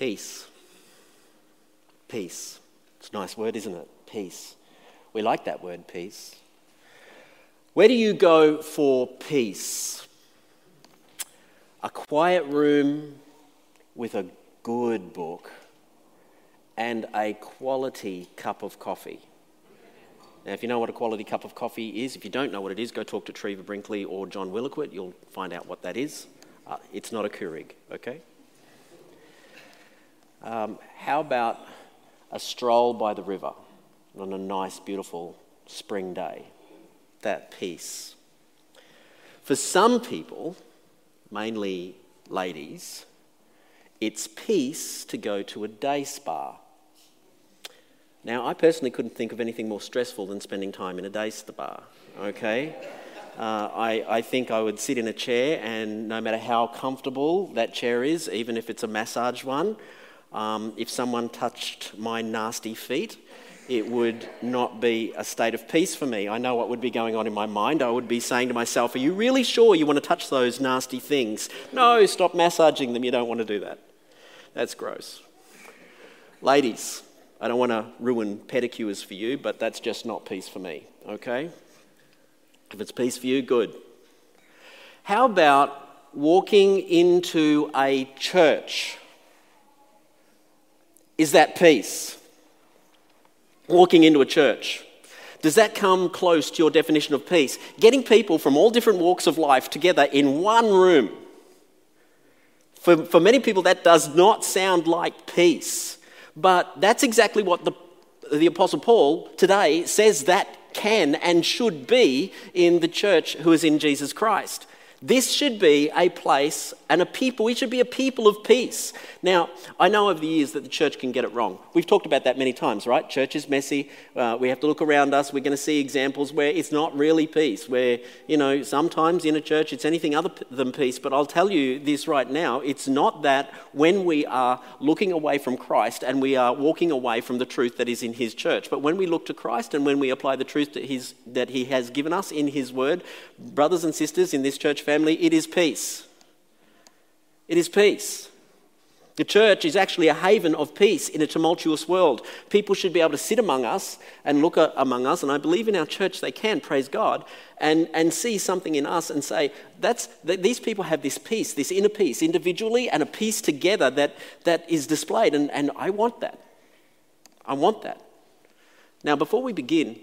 Peace. Peace. It's a nice word, isn't it? Peace. We like that word, peace. Where do you go for peace? A quiet room with a good book and a quality cup of coffee. Now, if you know what a quality cup of coffee is, if you don't know what it is, go talk to Trevor Brinkley or John Williquit. You'll find out what that is. Uh, it's not a Keurig, okay? Um, how about a stroll by the river on a nice, beautiful spring day? That peace. For some people, mainly ladies, it's peace to go to a day spa. Now, I personally couldn't think of anything more stressful than spending time in a day spa, okay? Uh, I, I think I would sit in a chair, and no matter how comfortable that chair is, even if it's a massage one, um, if someone touched my nasty feet, it would not be a state of peace for me. I know what would be going on in my mind. I would be saying to myself, Are you really sure you want to touch those nasty things? No, stop massaging them. You don't want to do that. That's gross. Ladies, I don't want to ruin pedicures for you, but that's just not peace for me, okay? If it's peace for you, good. How about walking into a church is that peace? Walking into a church. Does that come close to your definition of peace? Getting people from all different walks of life together in one room. For, for many people, that does not sound like peace. But that's exactly what the, the Apostle Paul today says that can and should be in the church who is in Jesus Christ. This should be a place and a people. We should be a people of peace. Now, I know over the years that the church can get it wrong. We've talked about that many times, right? Church is messy. Uh, we have to look around us. We're going to see examples where it's not really peace, where, you know, sometimes in a church it's anything other than peace. But I'll tell you this right now it's not that when we are looking away from Christ and we are walking away from the truth that is in His church. But when we look to Christ and when we apply the truth that, that He has given us in His word, brothers and sisters in this church family, it is peace. It is peace. The church is actually a haven of peace in a tumultuous world. People should be able to sit among us and look among us, and I believe in our church they can, praise God, and, and see something in us and say, that's, that these people have this peace, this inner peace, individually and a peace together that, that is displayed, and, and I want that. I want that. Now, before we begin,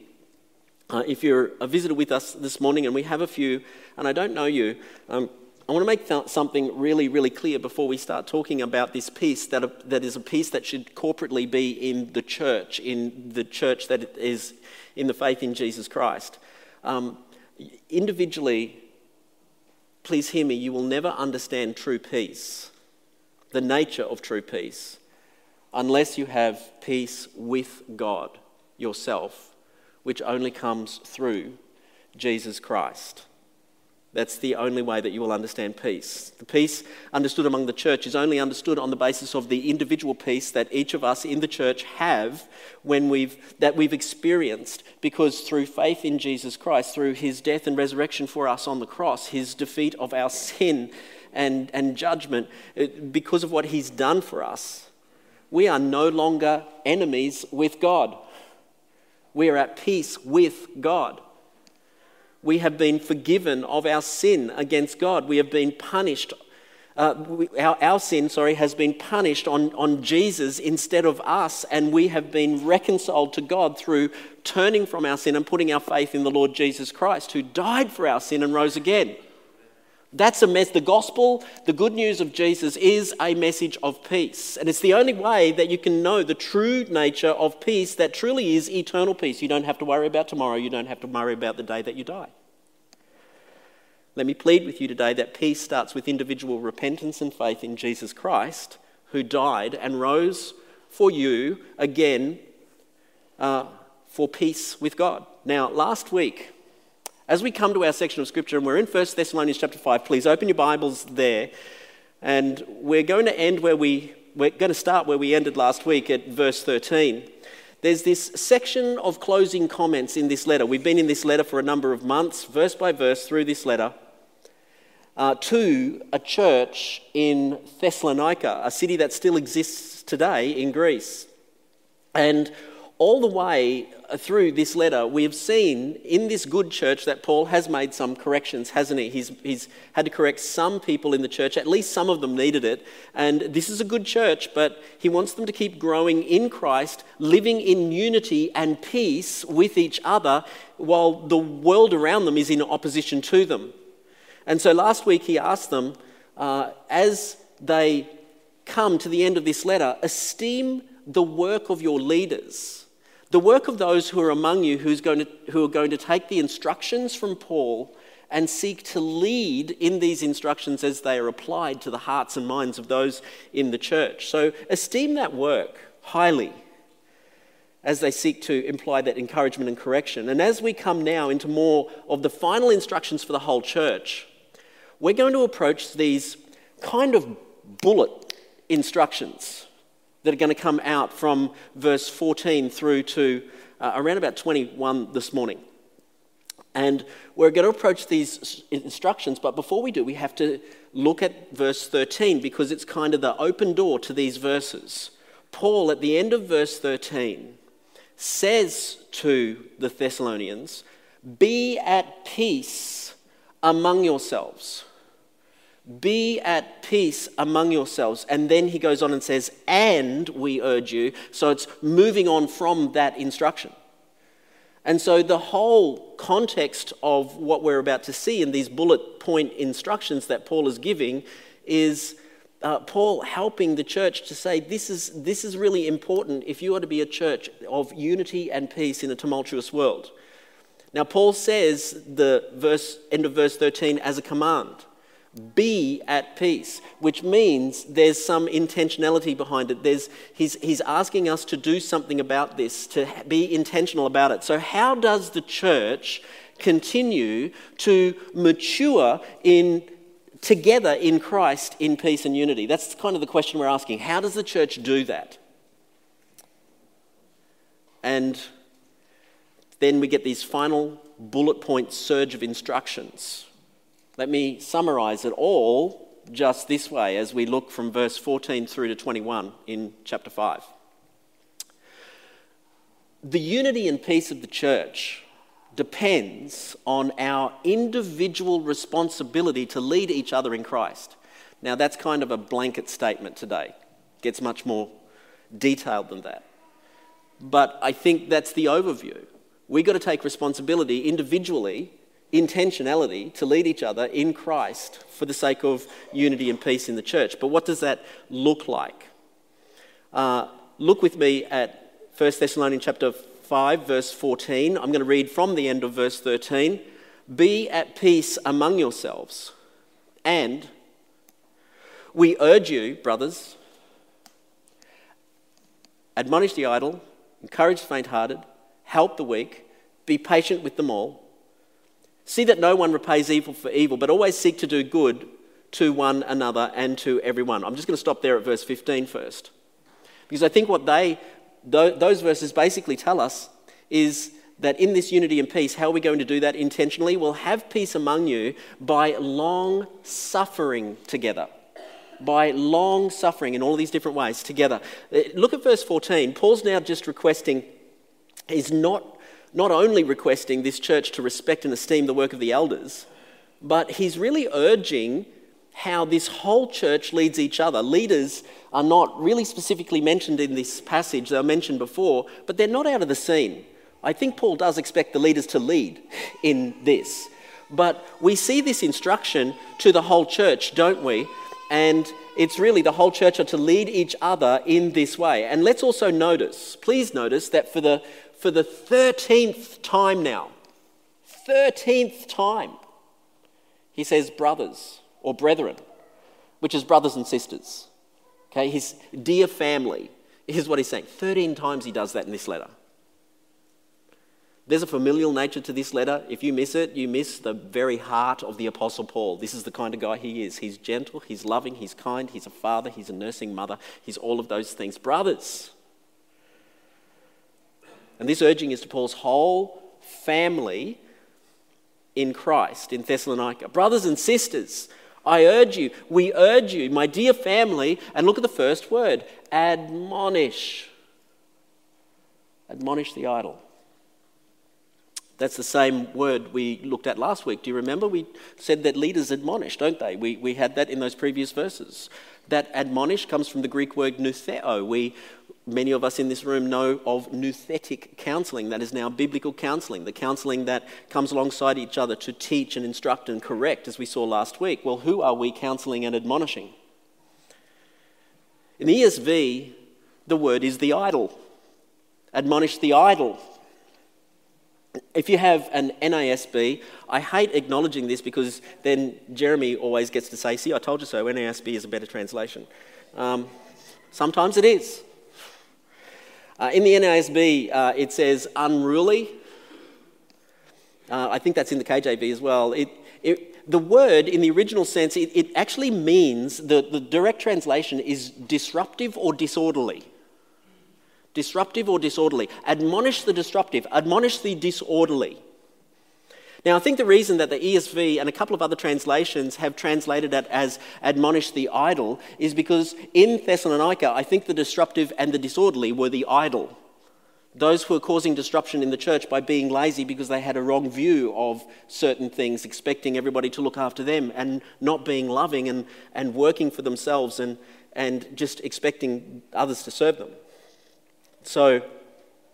uh, if you're a visitor with us this morning, and we have a few, and I don't know you, um, I want to make th- something really, really clear before we start talking about this peace that, a, that is a peace that should corporately be in the church, in the church that is in the faith in Jesus Christ. Um, individually, please hear me, you will never understand true peace, the nature of true peace, unless you have peace with God yourself which only comes through Jesus Christ. That's the only way that you will understand peace. The peace understood among the church is only understood on the basis of the individual peace that each of us in the church have when we've, that we've experienced because through faith in Jesus Christ, through his death and resurrection for us on the cross, his defeat of our sin and, and judgment, uh, because of what he's done for us, we are no longer enemies with God. We are at peace with God. We have been forgiven of our sin against God. We have been punished. Uh, we, our, our sin, sorry, has been punished on, on Jesus instead of us, and we have been reconciled to God through turning from our sin and putting our faith in the Lord Jesus Christ, who died for our sin and rose again. That's a mess. The gospel, the good news of Jesus, is a message of peace. And it's the only way that you can know the true nature of peace that truly is eternal peace. You don't have to worry about tomorrow. You don't have to worry about the day that you die. Let me plead with you today that peace starts with individual repentance and faith in Jesus Christ, who died and rose for you again uh, for peace with God. Now, last week, as we come to our section of scripture, and we're in 1 Thessalonians chapter 5, please open your Bibles there. And we're going to end where we, we're going to start where we ended last week at verse 13. There's this section of closing comments in this letter. We've been in this letter for a number of months, verse by verse, through this letter. Uh, to a church in Thessalonica, a city that still exists today in Greece. And all the way through this letter, we have seen in this good church that Paul has made some corrections, hasn't he? He's, he's had to correct some people in the church, at least some of them needed it. And this is a good church, but he wants them to keep growing in Christ, living in unity and peace with each other, while the world around them is in opposition to them. And so last week he asked them, uh, as they come to the end of this letter, esteem the work of your leaders the work of those who are among you who's going to, who are going to take the instructions from Paul and seek to lead in these instructions as they are applied to the hearts and minds of those in the church. So esteem that work highly as they seek to imply that encouragement and correction. And as we come now into more of the final instructions for the whole church, we're going to approach these kind of bullet instructions that are going to come out from verse 14 through to uh, around about 21 this morning. And we're going to approach these instructions, but before we do, we have to look at verse 13 because it's kind of the open door to these verses. Paul, at the end of verse 13, says to the Thessalonians, Be at peace among yourselves. Be at peace among yourselves. And then he goes on and says, And we urge you. So it's moving on from that instruction. And so the whole context of what we're about to see in these bullet point instructions that Paul is giving is uh, Paul helping the church to say this is, this is really important if you are to be a church of unity and peace in a tumultuous world. Now, Paul says the verse, end of verse 13 as a command be at peace, which means there's some intentionality behind it. There's, he's, he's asking us to do something about this, to be intentional about it. So, how does the church continue to mature in together in Christ in peace and unity? That's kind of the question we're asking. How does the church do that? And then we get these final bullet point surge of instructions let me summarize it all just this way as we look from verse 14 through to 21 in chapter 5. The unity and peace of the church depends on our individual responsibility to lead each other in Christ. Now, that's kind of a blanket statement today, it gets much more detailed than that. But I think that's the overview. We've got to take responsibility individually intentionality to lead each other in Christ for the sake of unity and peace in the church. But what does that look like? Uh, look with me at 1 Thessalonians chapter 5, verse 14. I'm going to read from the end of verse 13. Be at peace among yourselves, and we urge you, brothers, admonish the idle, encourage the faint hearted, help the weak, be patient with them all. See that no one repays evil for evil, but always seek to do good to one another and to everyone. I'm just going to stop there at verse 15 first. Because I think what they, those verses basically tell us is that in this unity and peace, how are we going to do that intentionally? We'll have peace among you by long suffering together. By long suffering in all these different ways together. Uh, look at verse 14. Paul's now just requesting, he's not not only requesting this church to respect and esteem the work of the elders, but he's really urging how this whole church leads each other. Leaders are not really specifically mentioned in this passage, they were mentioned before, but they're not out of the scene. I think Paul does expect the leaders to lead in this. But we see this instruction to the whole church, don't we? And it's really the whole church are to lead each other in this way. And let's also notice, please notice that for the for the 13th time now. 13th time. He says brothers or brethren, which is brothers and sisters. Okay, his dear family. Here's what he's saying 13 times he does that in this letter. There's a familial nature to this letter. If you miss it, you miss the very heart of the Apostle Paul. This is the kind of guy he is. He's gentle, he's loving, he's kind, he's a father, he's a nursing mother, he's all of those things. Brothers, and this urging is to Paul's whole family in Christ in Thessalonica. Brothers and sisters, I urge you, we urge you, my dear family, and look at the first word admonish. Admonish the idle. That's the same word we looked at last week. Do you remember? We said that leaders admonish, don't they? We, we had that in those previous verses. That admonish comes from the Greek word noutheo. We, many of us in this room know of nouthetic counselling. That is now biblical counselling, the counselling that comes alongside each other to teach and instruct and correct, as we saw last week. Well, who are we counselling and admonishing? In the ESV, the word is the idle. Admonish the idle. If you have an NASB, I hate acknowledging this because then Jeremy always gets to say, See, I told you so, NASB is a better translation. Um, sometimes it is. Uh, in the NASB, uh, it says unruly. Uh, I think that's in the KJV as well. It, it, the word, in the original sense, it, it actually means the, the direct translation is disruptive or disorderly disruptive or disorderly. Admonish the disruptive, admonish the disorderly. Now, I think the reason that the ESV and a couple of other translations have translated it as admonish the idle is because in Thessalonica, I think the disruptive and the disorderly were the idle. Those who were causing disruption in the church by being lazy because they had a wrong view of certain things, expecting everybody to look after them, and not being loving and, and working for themselves and, and just expecting others to serve them. So,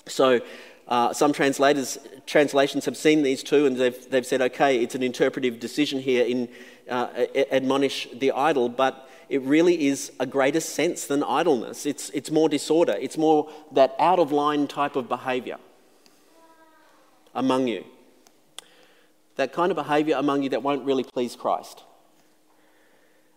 so uh, some translators, translations have seen these two and they've, they've said, okay, it's an interpretive decision here in uh, admonish the idle, but it really is a greater sense than idleness. It's, it's more disorder, it's more that out of line type of behavior among you. That kind of behavior among you that won't really please Christ.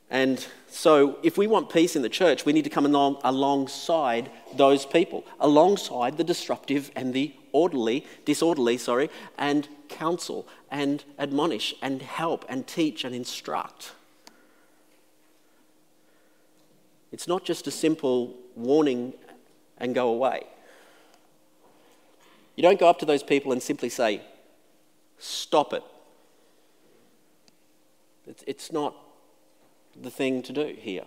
And so, if we want peace in the church, we need to come along alongside those people, alongside the disruptive and the orderly, disorderly, sorry, and counsel and admonish and help and teach and instruct. It's not just a simple warning and go away. You don't go up to those people and simply say, Stop it. It's not the thing to do here.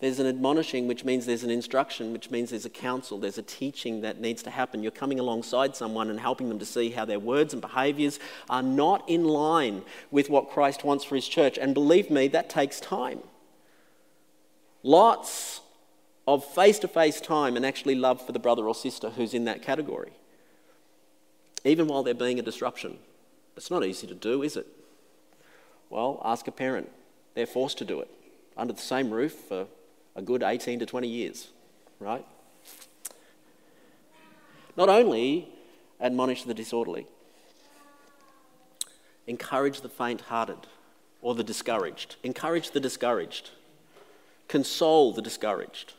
There's an admonishing, which means there's an instruction, which means there's a counsel, there's a teaching that needs to happen. You're coming alongside someone and helping them to see how their words and behaviours are not in line with what Christ wants for his church. And believe me, that takes time. Lots of face to face time and actually love for the brother or sister who's in that category, even while they're being a disruption. It's not easy to do, is it? Well, ask a parent. They're forced to do it under the same roof for a good 18 to 20 years, right? Not only admonish the disorderly, encourage the faint hearted or the discouraged. Encourage the discouraged. Console the discouraged.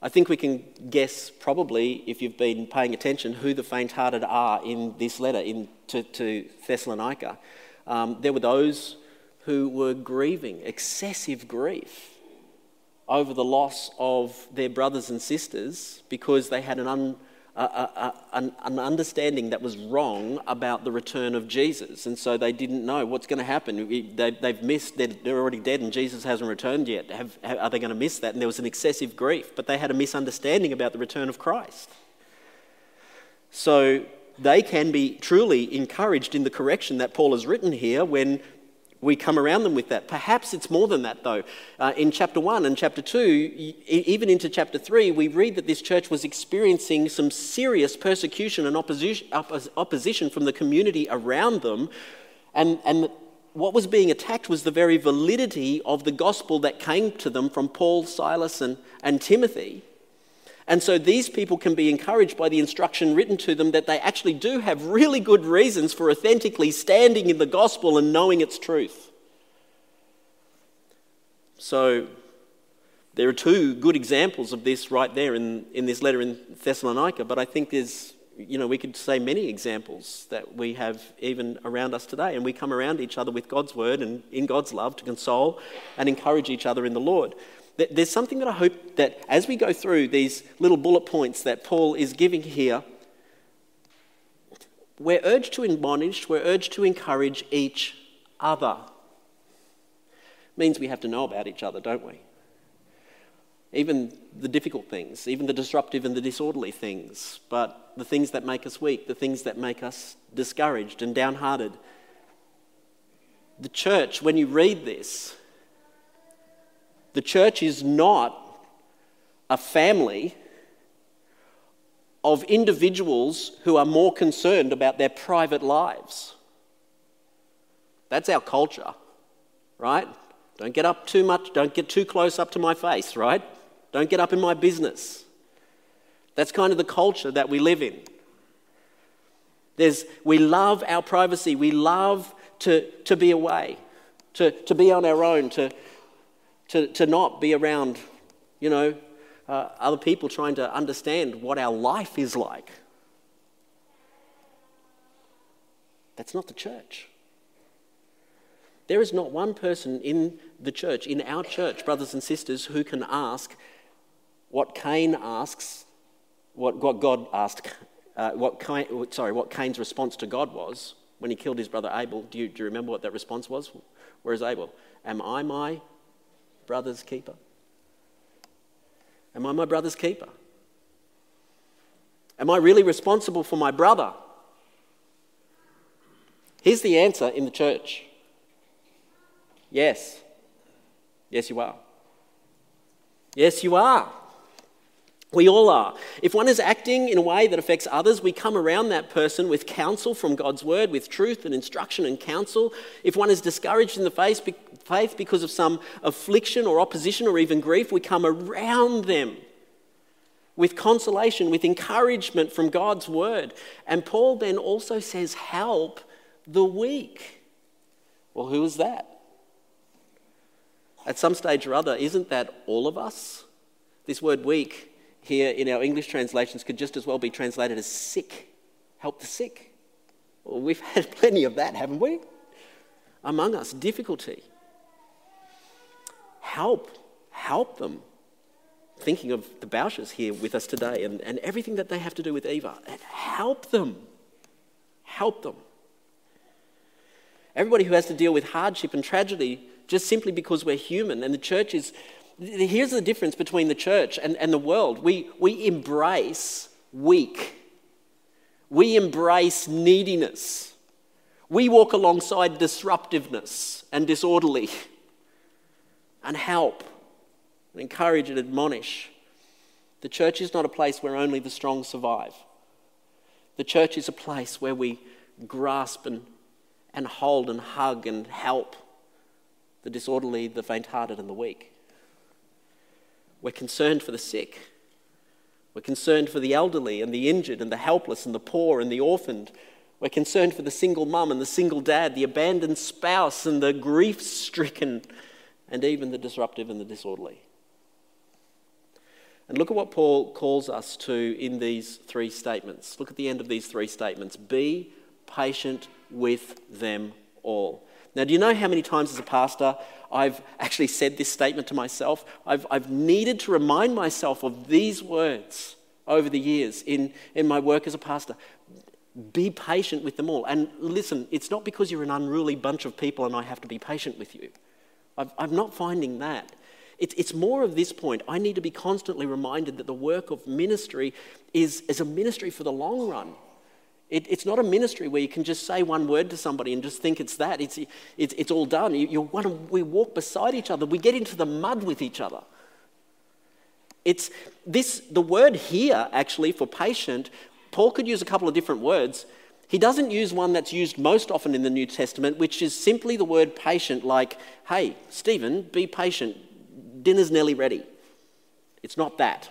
I think we can guess, probably, if you've been paying attention, who the faint hearted are in this letter in, to, to Thessalonica. Um, there were those who were grieving, excessive grief, over the loss of their brothers and sisters because they had an, un, a, a, an, an understanding that was wrong about the return of Jesus. And so they didn't know what's going to happen. They, have missed, they're, they're, already dead and Jesus hasn't returned yet. Have, are they going to miss that? And there was an excessive grief, but they had a misunderstanding about the return of Christ. So they can be truly encouraged in the correction that Paul has written here when we come around them with that. Perhaps it's more than that, though. Uh, in chapter 1 and chapter 2, even into chapter 3, we read that this church was experiencing some serious persecution and opposition, opposition from the community around them. And, and what was being attacked was the very validity of the gospel that came to them from Paul, Silas, and, and Timothy. And so these people can be encouraged by the instruction written to them that they actually do have really good reasons for authentically standing in the gospel and knowing its truth. So there are two good examples of this right there in, in this letter in Thessalonica, but I think there's, you know, we could say many examples that we have even around us today. And we come around each other with God's word and in God's love to console and encourage each other in the Lord there's something that I hope that as we go through these little bullet points that Paul is giving here, we're urged to admonish, we're urged to encourage each other. means we have to know about each other, don't we? Even the difficult things, even the disruptive and the disorderly things, but the things that make us weak, the things that make us discouraged and downhearted. The church, when you read this, the church is not a family of individuals who are more concerned about their private lives. That's our culture, right? Don't get up too much, don't get too close up to my face, right? Don't get up in my business. That's kind of the culture that we live in. There's, we love our privacy, we love to, to be away, to, to be on our own, to, to, to not be around, you know, uh, other people trying to understand what our life is like. That's not the church. There is not one person in the church, in our church, brothers and sisters, who can ask what Cain asks, what, what God asked, uh, what Cain, sorry, what Cain's response to God was when he killed his brother Abel. Do you, do you remember what that response was? Where is Abel? Am I my brother's keeper? Am I my brother's keeper? Am I really responsible for my brother? Here's the answer in the church yes. Yes, you are. Yes, you are. We all are. If one is acting in a way that affects others, we come around that person with counsel from God's word, with truth and instruction and counsel. If one is discouraged in the faith because of some affliction or opposition or even grief, we come around them with consolation, with encouragement from God's word. And Paul then also says, Help the weak. Well, who is that? At some stage or other, isn't that all of us? This word weak here in our English translations could just as well be translated as sick. Help the sick. Well, we've had plenty of that, haven't we? Among us, difficulty. Help, help them. Thinking of the Bauschers here with us today and, and everything that they have to do with Eva, help them. Help them. Everybody who has to deal with hardship and tragedy just simply because we're human, and the church is Here's the difference between the church and, and the world we, we embrace weak, we embrace neediness, we walk alongside disruptiveness and disorderly and help and encourage and admonish. The church is not a place where only the strong survive. The church is a place where we grasp and, and hold and hug and help the disorderly, the faint hearted, and the weak. We're concerned for the sick. We're concerned for the elderly and the injured and the helpless and the poor and the orphaned. We're concerned for the single mum and the single dad, the abandoned spouse and the grief stricken, and even the disruptive and the disorderly. And look at what Paul calls us to in these three statements. Look at the end of these three statements. Be patient with them all. Now, do you know how many times as a pastor I've actually said this statement to myself? I've, I've needed to remind myself of these words over the years in, in my work as a pastor. Be patient with them all. And listen, it's not because you're an unruly bunch of people and I have to be patient with you. I've, I'm not finding that. It's, it's more of this point. I need to be constantly reminded that the work of ministry is, is a ministry for the long run. It, it's not a ministry where you can just say one word to somebody and just think it's that. It's, it's, it's all done. You, we walk beside each other. We get into the mud with each other. It's this, the word here, actually, for patient, Paul could use a couple of different words. He doesn't use one that's used most often in the New Testament, which is simply the word patient, like, hey, Stephen, be patient. Dinner's nearly ready. It's not that.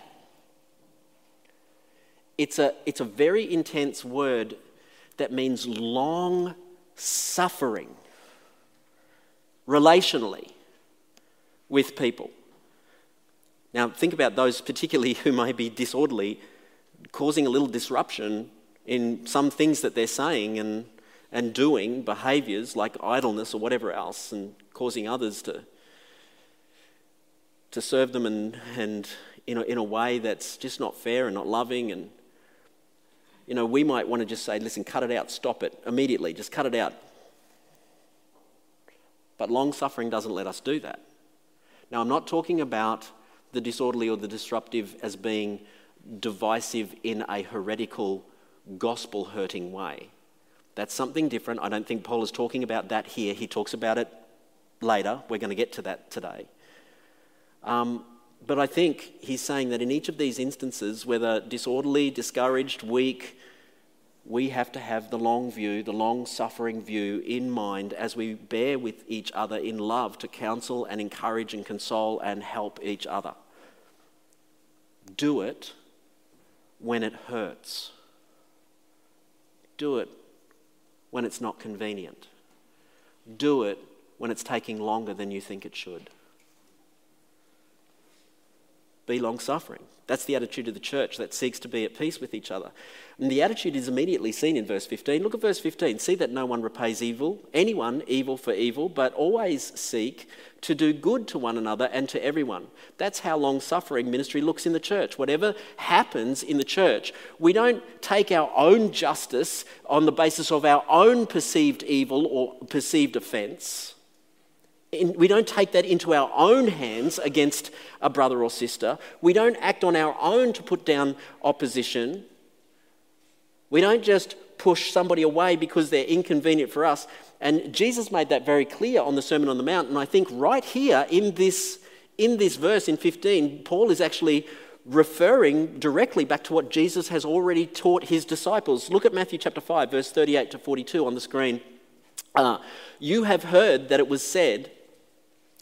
It's a, it's a very intense word that means long suffering relationally with people. Now, think about those, particularly who may be disorderly, causing a little disruption in some things that they're saying and, and doing, behaviors like idleness or whatever else, and causing others to, to serve them and, and in, a, in a way that's just not fair and not loving and you know, we might want to just say, listen, cut it out, stop it immediately, just cut it out. But long suffering doesn't let us do that. Now, I'm not talking about the disorderly or the disruptive as being divisive in a heretical, gospel hurting way. That's something different. I don't think Paul is talking about that here. He talks about it later. We're going to get to that today. Um, but I think he's saying that in each of these instances, whether disorderly, discouraged, weak, we have to have the long view, the long suffering view in mind as we bear with each other in love to counsel and encourage and console and help each other. Do it when it hurts. Do it when it's not convenient. Do it when it's taking longer than you think it should. Be long suffering. That's the attitude of the church that seeks to be at peace with each other. And the attitude is immediately seen in verse 15. Look at verse 15. See that no one repays evil, anyone evil for evil, but always seek to do good to one another and to everyone. That's how long suffering ministry looks in the church. Whatever happens in the church, we don't take our own justice on the basis of our own perceived evil or perceived offence in, we don't take that into our own hands against a brother or sister. We don't act on our own to put down opposition. We don't just push somebody away because they're inconvenient for us. And Jesus made that very clear on the Sermon on the Mount. And I think right here in this, in this verse in 15, Paul is actually referring directly back to what Jesus has already taught his disciples. Look at Matthew chapter 5, verse 38 to 42 on the screen. Uh, you have heard that it was said,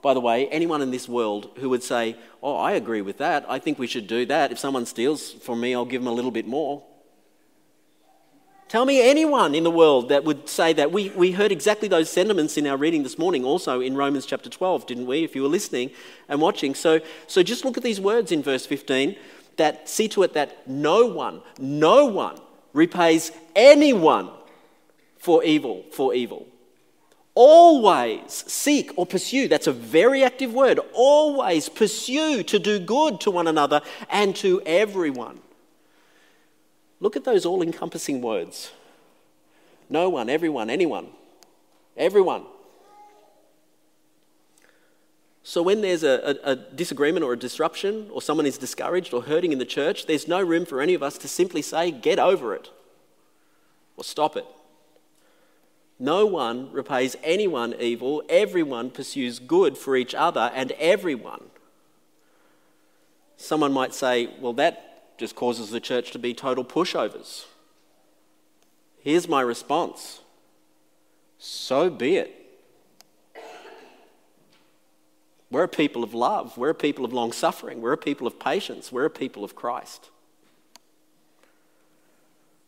by the way, anyone in this world who would say, Oh, I agree with that. I think we should do that. If someone steals from me, I'll give them a little bit more. Tell me anyone in the world that would say that. We, we heard exactly those sentiments in our reading this morning, also in Romans chapter 12, didn't we? If you were listening and watching. So, so just look at these words in verse 15 that see to it that no one, no one repays anyone for evil, for evil always seek or pursue. That's a very active word. Always pursue to do good to one another and to everyone. Look at those all encompassing words. No one, everyone, anyone, everyone. So, when there's a, a, a, disagreement or a disruption, or someone is discouraged or hurting in the church, there's no room for any of us to simply say, get over it or stop it. No one repays anyone evil, everyone pursues good for each other and everyone. Someone might say, well, that just causes the church to be total pushovers. Here's my response so be it. We're a people of love. We're a people of long suffering. We're a people of patience. We're a people of Christ.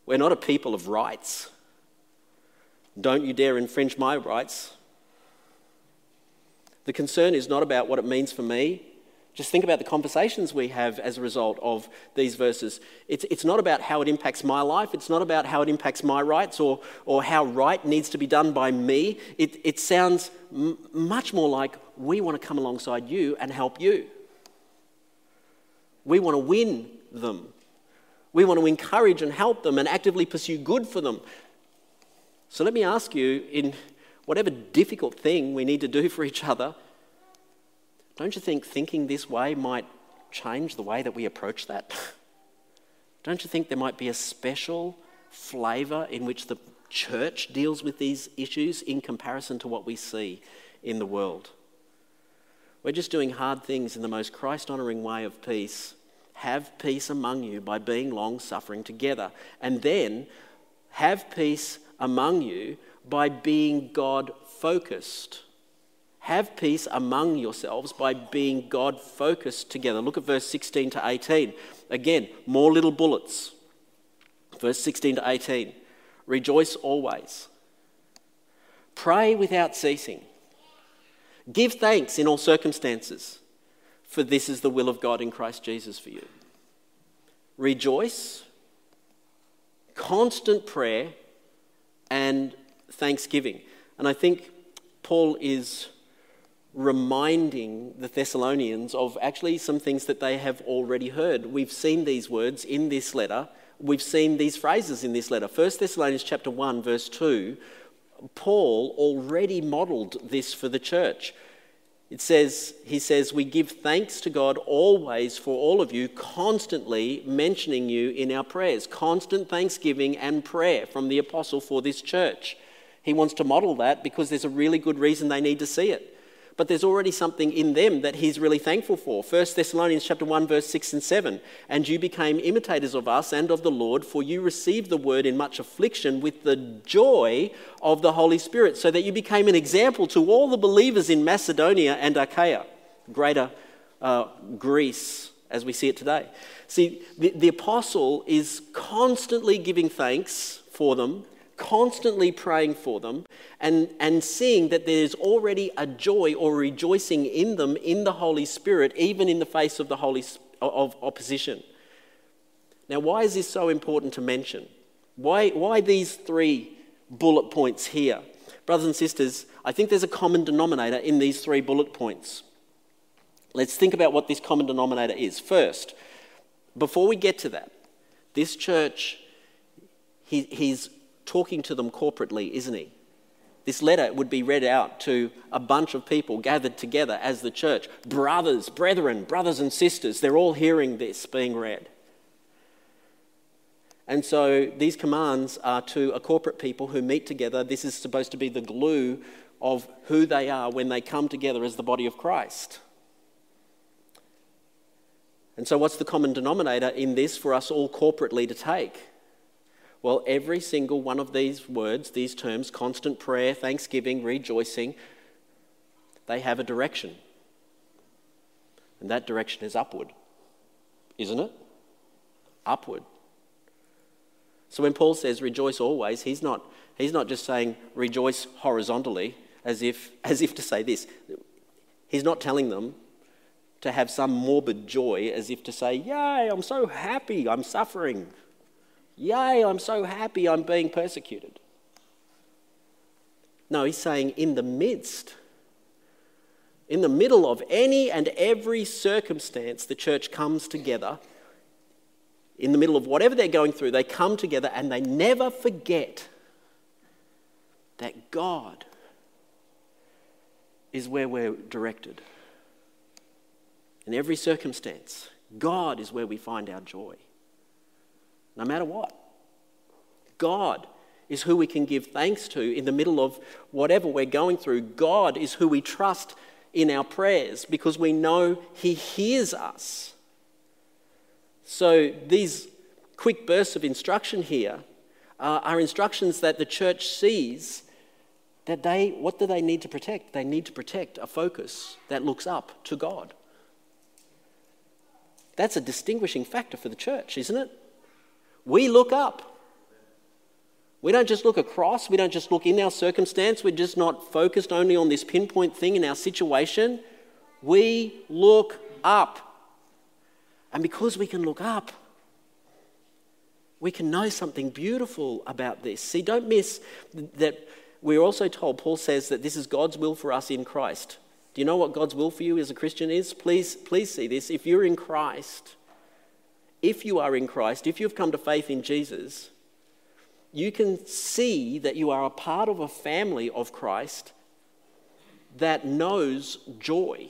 We're not a people of rights. Don't you dare infringe my rights. The concern is not about what it means for me. Just think about the conversations we have as a result of these verses. It's, it's not about how it impacts my life. It's not about how it impacts my rights or, or how right needs to be done by me. It, it sounds m- much more like we want to come alongside you and help you. We want to win them. We want to encourage and help them and actively pursue good for them. So let me ask you in whatever difficult thing we need to do for each other, don't you think thinking this way might change the way that we approach that? Don't you think there might be a special flavour in which the church deals with these issues in comparison to what we see in the world? We're just doing hard things in the most Christ honouring way of peace. Have peace among you by being long suffering together. And then have peace among you by being God focused. Have peace among yourselves by being God focused together. Look at verse 16 to 18. Again, more little bullets. Verse 16 to 18. Rejoice always. Pray without ceasing. Give thanks in all circumstances. for this is the will of God in Christ Jesus for you. Rejoice, constant prayer, and thanksgiving. And I think Paul is reminding the Thessalonians of actually some things that they have already heard. We've seen these words in this letter. We've seen these phrases in this letter. 1 Thessalonians chapter 1 verse 2, Paul already modeled this for the church. It says, he says, We give thanks to God always for all of you, constantly mentioning you in our prayers. Constant thanksgiving and prayer from the apostle for this church. He wants to model that because there's a really good reason they need to see it but there's already something in them that he's really thankful for. 1 Thessalonians chapter 1 verse 6 and 7. And you became imitators of us and of the Lord, for you received the word in much affliction with the joy of the Holy Spirit, so that you became an example to all the believers in Macedonia and Achaia, greater uh, Greece as we see it today. See, the, the apostle is constantly giving thanks for them constantly praying for them and, and seeing that there's already a joy or rejoicing in them in the Holy Spirit, even in the face of the Holy of opposition. Now, why is this so important to mention? Why, why these three bullet points here? Brothers and sisters, I think there's a common denominator in these three bullet points. Let's think about what this common denominator is. First, before we get to that, this church, he, he's talking to them corporately, isn't he? This letter would be read out to a bunch of people gathered together as the church. Brothers, brethren, brothers and sisters, they're all hearing this being read. And so these commands are to a corporate people who meet together. This is supposed to be the glue of who they are when they come together as the body of Christ. And so, what's the common denominator in this for us all corporately to take? Well, every single one of these words, these terms, constant prayer, thanksgiving, rejoicing, they have a direction. And that direction is upward, isn't it? Upward. So when Paul says rejoice always, he's not, he's not just saying rejoice horizontally as if, as if to say this. He's not telling them to have some morbid joy as if to say, Yay, I'm so happy, I'm suffering. Yay, I'm so happy I'm being persecuted. No, he's saying, in the midst, in the middle of any and every circumstance, the church comes together. In the middle of whatever they're going through, they come together and they never forget that God is where we're directed. In every circumstance, God is where we find our joy no matter what. God is who we can give thanks to in the middle of whatever we're going through. God is who we trust in our prayers because we know He hears us. So, these quick bursts of instruction here uh, are instructions that the church sees that they, what do they need to protect? They need to protect a focus that looks up to God. That's a distinguishing factor for the church, isn't it? We look up. We don't just look across, we don't just look in our circumstance, we're just not focused only on this pinpoint thing in our situation. We look up. And because we can look up, we can know something beautiful about this. See, don't miss that we're also told, Paul says that this is God's will for us in Christ. Do you know what God's will for you as a Christian is? Please, please see this. If you're in Christ, if you are in Christ, if you've come to faith in Jesus, you can see that you are a part of a family of Christ that knows joy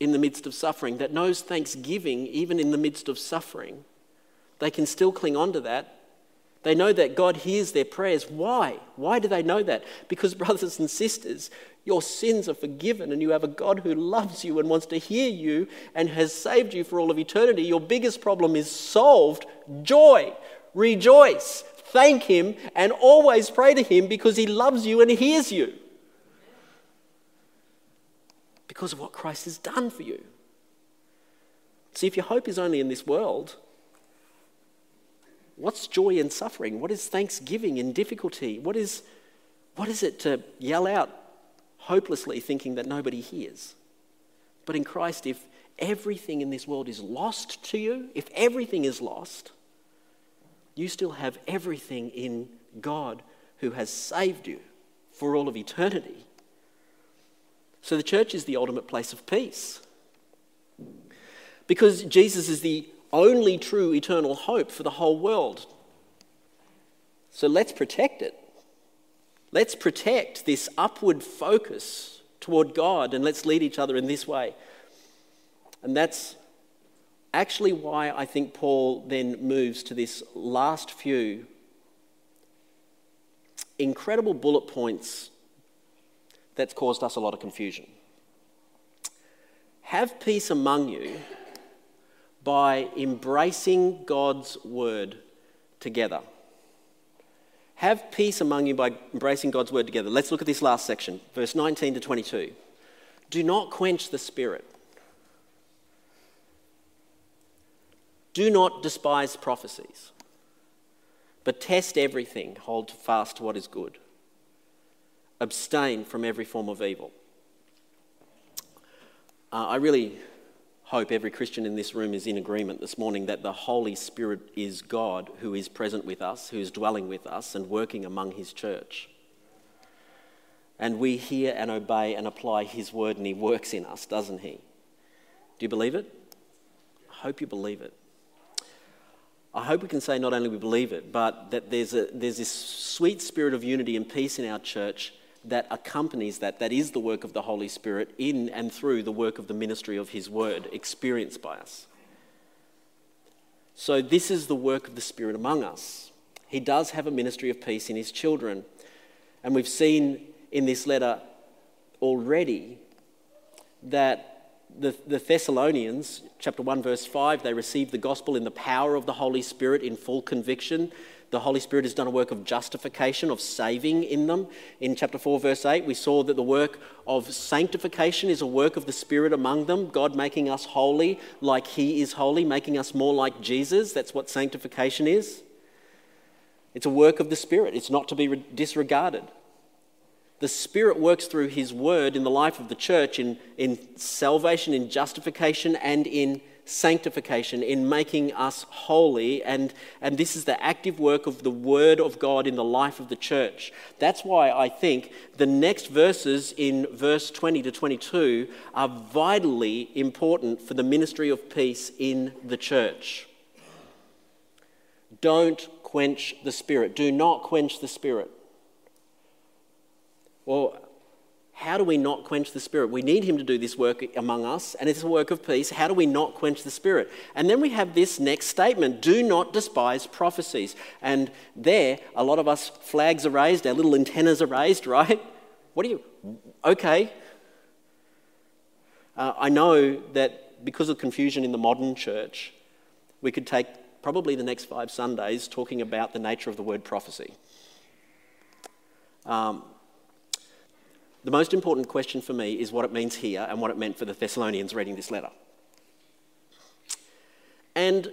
in the midst of suffering, that knows thanksgiving even in the midst of suffering. They can still cling on to that. They know that God hears their prayers. Why? Why do they know that? Because, brothers and sisters, your sins are forgiven, and you have a God who loves you and wants to hear you and has saved you for all of eternity. Your biggest problem is solved. Joy. Rejoice. Thank Him and always pray to Him because He loves you and hears you. Because of what Christ has done for you. See, if your hope is only in this world, what's joy in suffering? What is thanksgiving in difficulty? What is, what is it to yell out hopelessly thinking that nobody hears. But in Christ, if everything in this world is lost to you, if everything is lost, you still have everything in God who has saved you for all of eternity. So the church is the ultimate place of peace. Because Jesus is the only true eternal hope for the whole world. So let's protect it. Let's protect this upward focus toward God and let's lead each other in this way. And that's actually why I think Paul then moves to this last few incredible bullet points that's caused us a lot of confusion. Have peace among you by embracing God's word together. Have peace among you by embracing God's word together. Let's look at this last section, verse 19 to 22. Do not quench the spirit. Do not despise prophecies, but test everything, hold fast to what is good. Abstain from every form of evil. Uh, I really hope every Christian in this room is in agreement this morning that the Holy Spirit is God who is present with us, who is dwelling with us, and working among His church. And we hear and obey and apply His word, and He works in us, doesn't He? Do you believe it? I hope you believe it. I hope we can say not only we believe it, but that there's, a, there's this sweet spirit of unity and peace in our church that accompanies that, that is the work of the Holy Spirit in and through the work of the ministry of His Word experienced by us. So, this is the work of the Spirit among us. He does have a ministry of peace in His children. And we've seen in this letter already that the, the Thessalonians, chapter 1, verse 5, they received the gospel in the power of the Holy Spirit in full conviction. The Holy Spirit has done a work of justification, of saving in them. In chapter 4, verse 8, we saw that the work of sanctification is a work of the Spirit among them, God making us holy like He is holy, making us more like Jesus. That's what sanctification is. It's a work of the Spirit, it's not to be disregarded. The Spirit works through His Word in the life of the church in, in salvation, in justification, and in sanctification, in making us holy. And, and this is the active work of the Word of God in the life of the church. That's why I think the next verses in verse 20 to 22 are vitally important for the ministry of peace in the church. Don't quench the Spirit. Do not quench the Spirit. Well, how do we not quench the Spirit? We need Him to do this work among us, and it's a work of peace. How do we not quench the Spirit? And then we have this next statement do not despise prophecies. And there, a lot of us flags are raised, our little antennas are raised, right? What are you? Okay. Uh, I know that because of confusion in the modern church, we could take probably the next five Sundays talking about the nature of the word prophecy. Um, the most important question for me is what it means here and what it meant for the Thessalonians reading this letter. And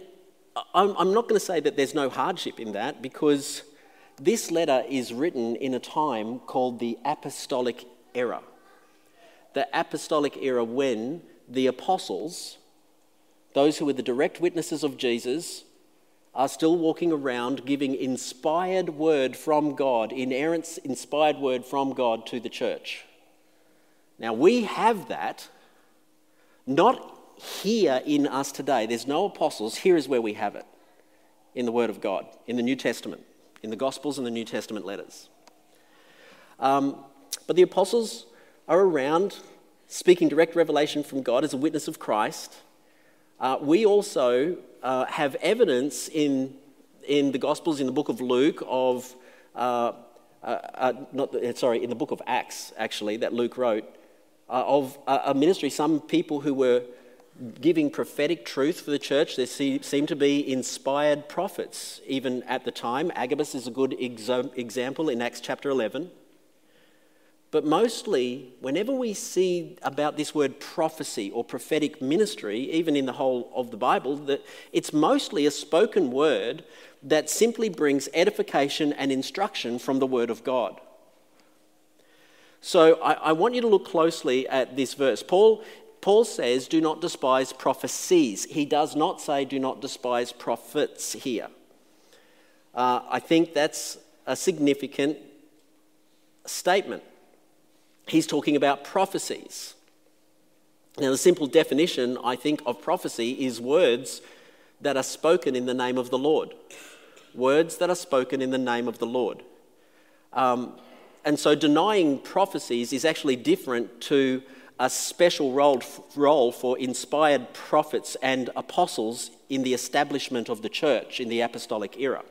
I'm not going to say that there's no hardship in that because this letter is written in a time called the Apostolic Era. The Apostolic Era when the apostles, those who were the direct witnesses of Jesus, are still walking around giving inspired word from God, inerrant inspired word from God to the church. Now we have that, not here in us today. There's no apostles. Here is where we have it in the Word of God, in the New Testament, in the Gospels and the New Testament letters. Um, but the apostles are around speaking direct revelation from God as a witness of Christ. Uh, we also uh, have evidence in, in the Gospels, in the book of Luke, of, uh, uh, uh not, sorry, in the book of Acts, actually, that Luke wrote, uh, of a ministry, some people who were giving prophetic truth for the church. There seem to be inspired prophets even at the time. Agabus is a good example in Acts chapter 11. But mostly, whenever we see about this word prophecy or prophetic ministry, even in the whole of the Bible, that it's mostly a spoken word that simply brings edification and instruction from the Word of God. So I, I want you to look closely at this verse. Paul Paul says, do not despise prophecies. He does not say, do not despise prophets here. Uh, I think that's a significant statement. He's talking about prophecies. Now, the simple definition, I think, of prophecy is words that are spoken in the name of the Lord. Words that are spoken in the name of the Lord. Um, and so denying prophecies is actually different to a special role, role for inspired prophets and apostles in the establishment of the church in the apostolic era.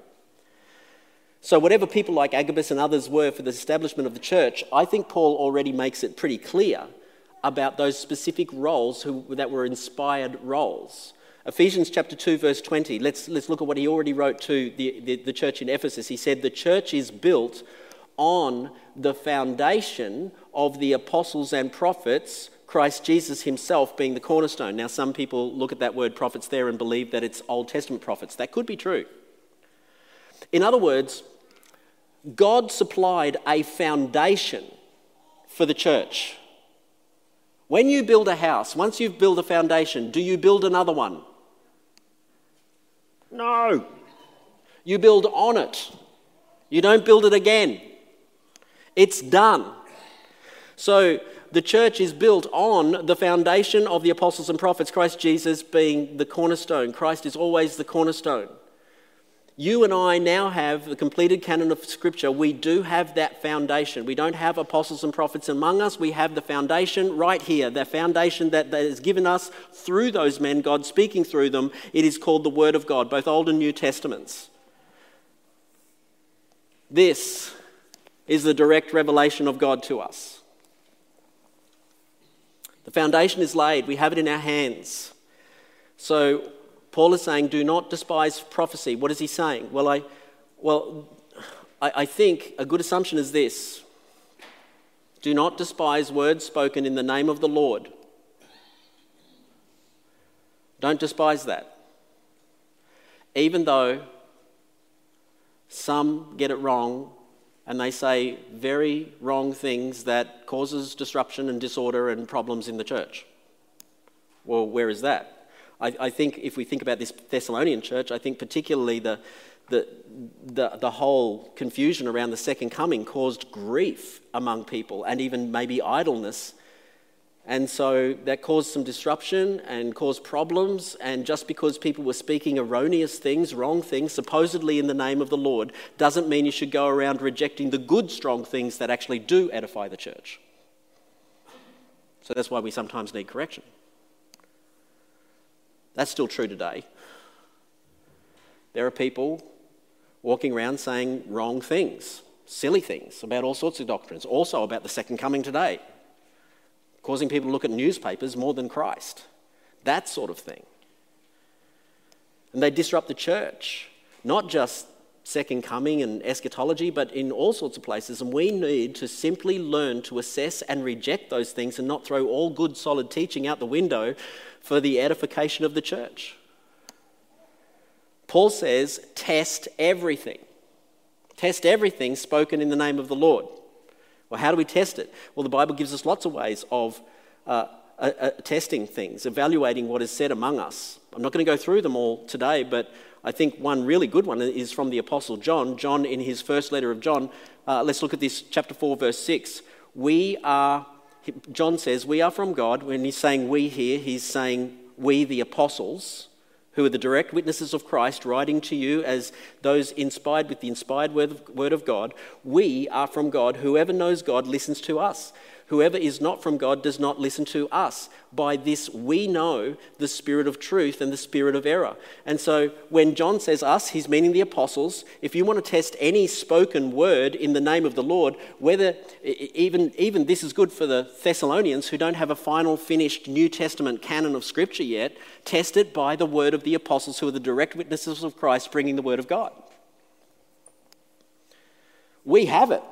So, whatever people like Agabus and others were for the establishment of the church, I think Paul already makes it pretty clear about those specific roles who, that were inspired roles. Ephesians chapter 2, verse 20, let's, let's look at what he already wrote to the, the, the church in Ephesus. He said, The church is built on the foundation of the apostles and prophets, Christ Jesus himself being the cornerstone. Now, some people look at that word prophets there and believe that it's Old Testament prophets. That could be true. In other words, God supplied a foundation for the church. When you build a house, once you've built a foundation, do you build another one? No. You build on it. You don't build it again. It's done. So the church is built on the foundation of the apostles and prophets, Christ Jesus being the cornerstone. Christ is always the cornerstone. You and I now have the completed canon of Scripture. We do have that foundation. We don't have apostles and prophets among us. We have the foundation right here, the foundation that, that is given us through those men, God speaking through them. It is called the Word of God, both Old and New Testaments. This is the direct revelation of God to us. The foundation is laid, we have it in our hands. So, Paul is saying, do not despise prophecy. What is he saying? Well, I, well, I, I think a good assumption is this do not despise words spoken in the name of the Lord. Don't despise that. Even though some get it wrong and they say very wrong things that causes disruption and disorder and problems in the church. Well, where is that? I, I think if we think about this Thessalonian church, I think particularly the, the, the, the whole confusion around the second coming caused grief among people and even maybe idleness and so that caused some disruption and caused problems. And just because people were speaking erroneous things, wrong things, supposedly in the name of the Lord, doesn't mean you should go around rejecting the good, strong things that actually do edify the church. So that's why we sometimes need correction. That's still true today. There are people walking around saying wrong things, silly things about all sorts of doctrines, also about the second coming today causing people to look at newspapers more than Christ. That sort of thing. And they disrupt the church, not just second coming and eschatology, but in all sorts of places. And we need to simply learn to assess and reject those things and not throw all good, solid teaching out the window for the edification of the church. Paul says, test everything. Test everything spoken in the name of the Lord. Well, how do we test it? Well, the Bible gives us lots of ways of uh, uh, uh, testing things, evaluating what is said among us. I'm not going to go through them all today, but I think one really good one is from the Apostle John. John, in his first letter of John, uh, let's look at this, chapter 4, verse 6. We are, John says, we are from God. When he's saying we here, he's saying we, the apostles who are the direct witnesses of Christ, writing to you as those inspired with the inspired word of, God, we are from God. Whoever knows God listens to us. Whoever is not from God does not listen to us. By this we know the spirit of truth and the spirit of error. And so when John says us, he's meaning the apostles. If you want to test any spoken word in the name of the Lord, whether even, even this is good for the Thessalonians who don't have a final finished New Testament canon of Scripture yet, test it by the word of the apostles who are the direct witnesses of Christ bringing the word of God. We have it.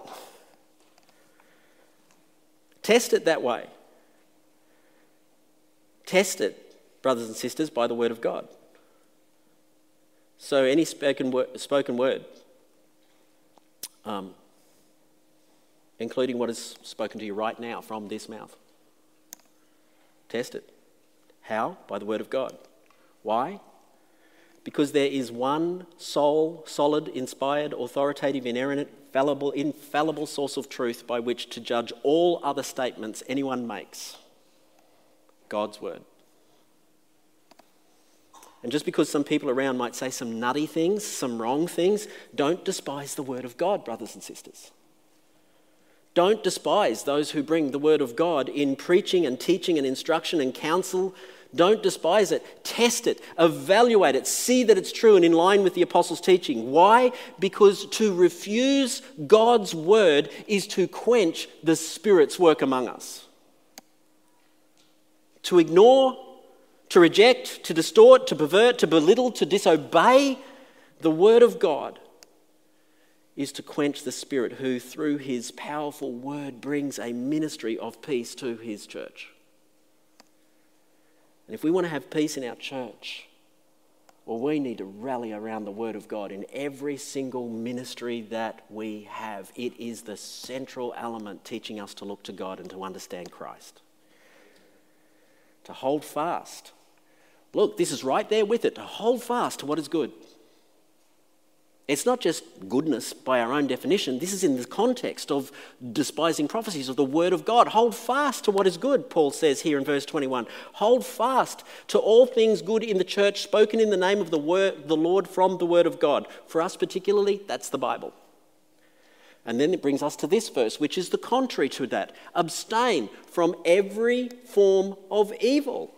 Test it that way. Test it, brothers and sisters, by the word of God. So, any spoken word, spoken word um, including what is spoken to you right now from this mouth, Test it. How? By the Word of God. Why? Because there is one sole, solid, inspired, authoritative, inerrant, fallible, infallible source of truth by which to judge all other statements anyone makes God's Word. And just because some people around might say some nutty things, some wrong things, don't despise the Word of God, brothers and sisters. Don't despise those who bring the word of God in preaching and teaching and instruction and counsel. Don't despise it. Test it. Evaluate it. See that it's true and in line with the apostles' teaching. Why? Because to refuse God's word is to quench the Spirit's work among us. To ignore, to reject, to distort, to pervert, to belittle, to disobey the word of God is to quench the Spirit who, through his powerful word, brings a ministry of peace to his church. And if we want to have peace in our church, well, we need to rally around the Word of God in every single ministry that we have. It is the central element teaching us to look to God and to understand Christ. To hold fast. Look, this is right there with it. To hold fast to what is good. It's not just goodness by our own definition. This is in the context of despising prophecies of the Word of God. Hold fast to what is good, Paul says here in verse 21. Hold fast to all things good in the church spoken in the name of the, word, the Lord from the Word of God. For us, particularly, that's the Bible. And then it brings us to this verse, which is the contrary to that abstain from every form of evil.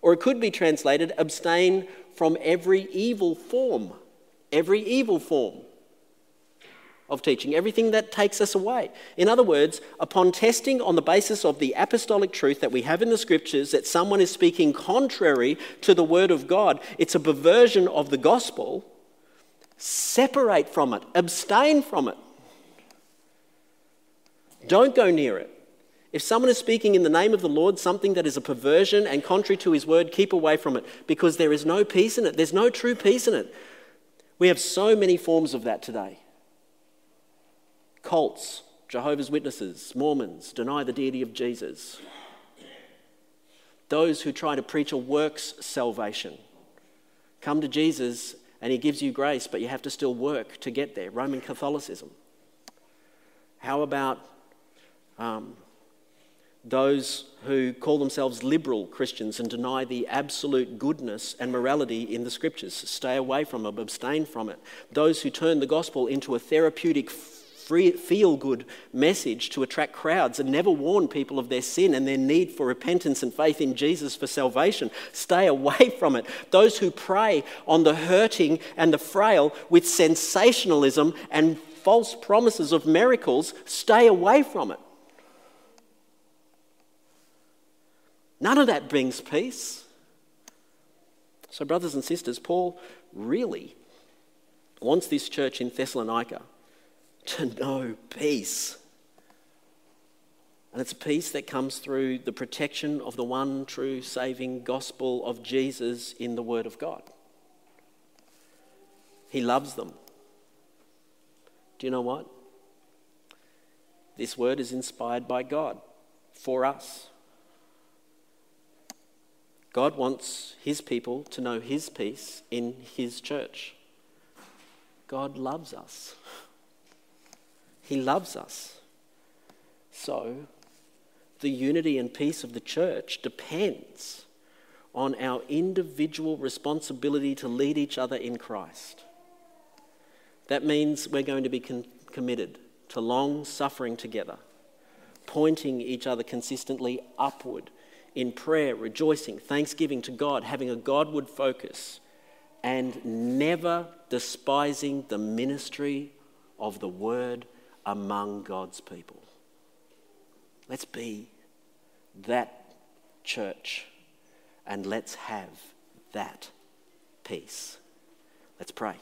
Or it could be translated abstain from every evil form every evil form of teaching, everything that takes us away. In other words, upon testing on the basis of the apostolic truth that we have in the scriptures that someone is speaking contrary to the word of God, it's a perversion of the gospel, separate from it, abstain from it. Don't go near it. If someone is speaking in the name of the Lord something that is a perversion and contrary to his word, keep away from it because there is no peace in it. There's no true peace in it. We have so many forms of that today. Cults, Jehovah's Witnesses, Mormons deny the deity of Jesus. Those who try to preach a works salvation. Come to Jesus and he gives you grace, but you have to still work to get there. Roman Catholicism. How about um, those who call themselves liberal Christians and deny the absolute goodness and morality in the scriptures. Stay away from it, abstain from it. Those who turn the gospel into a therapeutic, feel good message to attract crowds and never warn people of their sin and their need for repentance and faith in Jesus for salvation. Stay away from it. Those who prey on the hurting and the frail with sensationalism and false promises of miracles, stay away from it. None of that brings peace. So, brothers and sisters, Paul really wants this church in Thessalonica to know peace. And it's a peace that comes through the protection of the one true saving gospel of Jesus in the Word of God. He loves them. Do you know what? This word is inspired by God for us. God wants his people to know his peace in his church. God loves us. He loves us. So, the unity and peace of the church depends on our individual responsibility to lead each other in Christ. That means we're going to be con- committed to long suffering together, pointing each other consistently upward in prayer, rejoicing, thanksgiving to God, having a Godward focus, and never despising the ministry of the word among God's people. Let's be that church and let's have that peace. Let's pray.